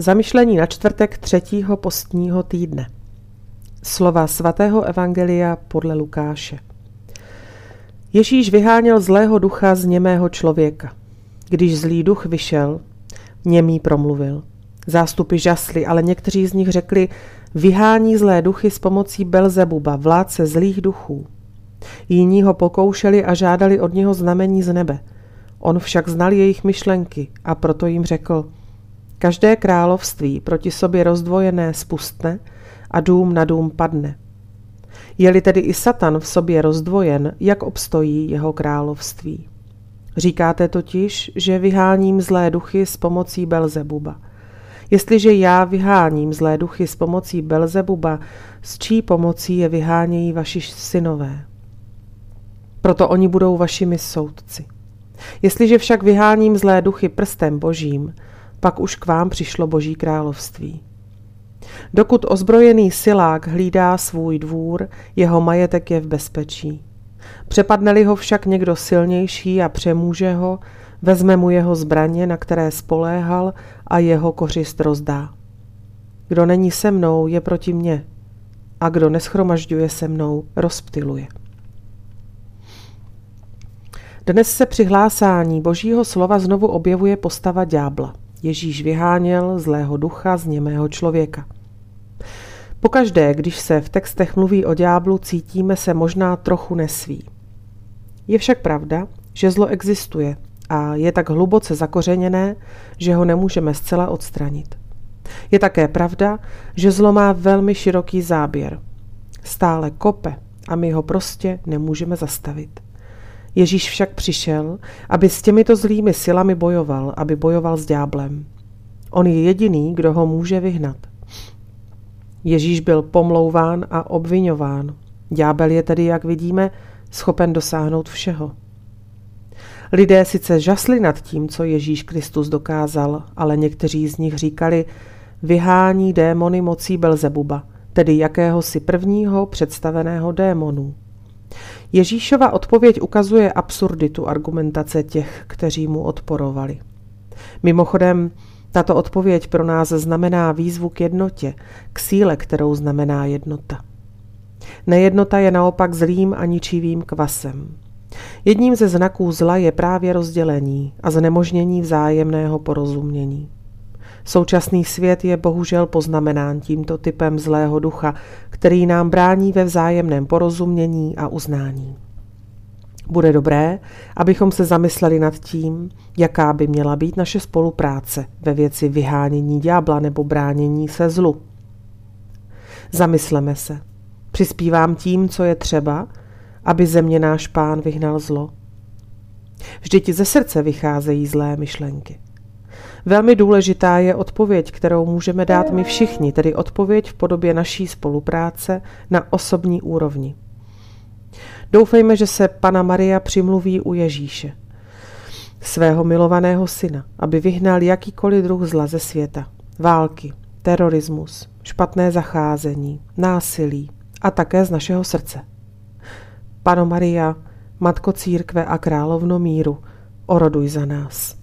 Zamyšlení na čtvrtek třetího postního týdne. Slova svatého evangelia podle Lukáše. Ježíš vyháněl zlého ducha z němého člověka. Když zlý duch vyšel, němý promluvil. Zástupy žasly, ale někteří z nich řekli, vyhání zlé duchy s pomocí Belzebuba, vládce zlých duchů. Jiní ho pokoušeli a žádali od něho znamení z nebe. On však znal jejich myšlenky a proto jim řekl – Každé království proti sobě rozdvojené spustne a dům na dům padne. Je-li tedy i Satan v sobě rozdvojen, jak obstojí jeho království? Říkáte totiž, že vyháním zlé duchy s pomocí Belzebuba. Jestliže já vyháním zlé duchy s pomocí Belzebuba, s čí pomocí je vyhánějí vaši synové? Proto oni budou vašimi soudci. Jestliže však vyháním zlé duchy prstem božím, pak už k vám přišlo Boží království. Dokud ozbrojený silák hlídá svůj dvůr, jeho majetek je v bezpečí. Přepadne-li ho však někdo silnější a přemůže ho, vezme mu jeho zbraně, na které spoléhal a jeho kořist rozdá. Kdo není se mnou, je proti mně a kdo neschromažďuje se mnou, rozptiluje. Dnes se při hlásání božího slova znovu objevuje postava ďábla. Ježíš vyháněl zlého ducha z němého člověka. Pokaždé, když se v textech mluví o ďáblu, cítíme se možná trochu nesví. Je však pravda, že zlo existuje a je tak hluboce zakořeněné, že ho nemůžeme zcela odstranit. Je také pravda, že zlo má velmi široký záběr. Stále kope a my ho prostě nemůžeme zastavit. Ježíš však přišel, aby s těmito zlými silami bojoval, aby bojoval s ďáblem. On je jediný, kdo ho může vyhnat. Ježíš byl pomlouván a obvinován. Ďábel je tedy, jak vidíme, schopen dosáhnout všeho. Lidé sice žasli nad tím, co Ježíš Kristus dokázal, ale někteří z nich říkali, vyhání démony mocí Belzebuba, tedy jakéhosi prvního představeného démonů. Ježíšova odpověď ukazuje absurditu argumentace těch, kteří mu odporovali. Mimochodem, tato odpověď pro nás znamená výzvu k jednotě, k síle, kterou znamená jednota. Nejednota je naopak zlým a ničivým kvasem. Jedním ze znaků zla je právě rozdělení a znemožnění vzájemného porozumění. Současný svět je bohužel poznamenán tímto typem zlého ducha, který nám brání ve vzájemném porozumění a uznání. Bude dobré, abychom se zamysleli nad tím, jaká by měla být naše spolupráce ve věci vyhánění ďábla nebo bránění se zlu. Zamysleme se. Přispívám tím, co je třeba, aby země náš pán vyhnal zlo. Vždyť ze srdce vycházejí zlé myšlenky. Velmi důležitá je odpověď, kterou můžeme dát my všichni, tedy odpověď v podobě naší spolupráce na osobní úrovni. Doufejme, že se Pana Maria přimluví u Ježíše, svého milovaného syna, aby vyhnal jakýkoliv druh zla ze světa, války, terorismus, špatné zacházení, násilí a také z našeho srdce. Pano Maria, Matko církve a královno míru, oroduj za nás.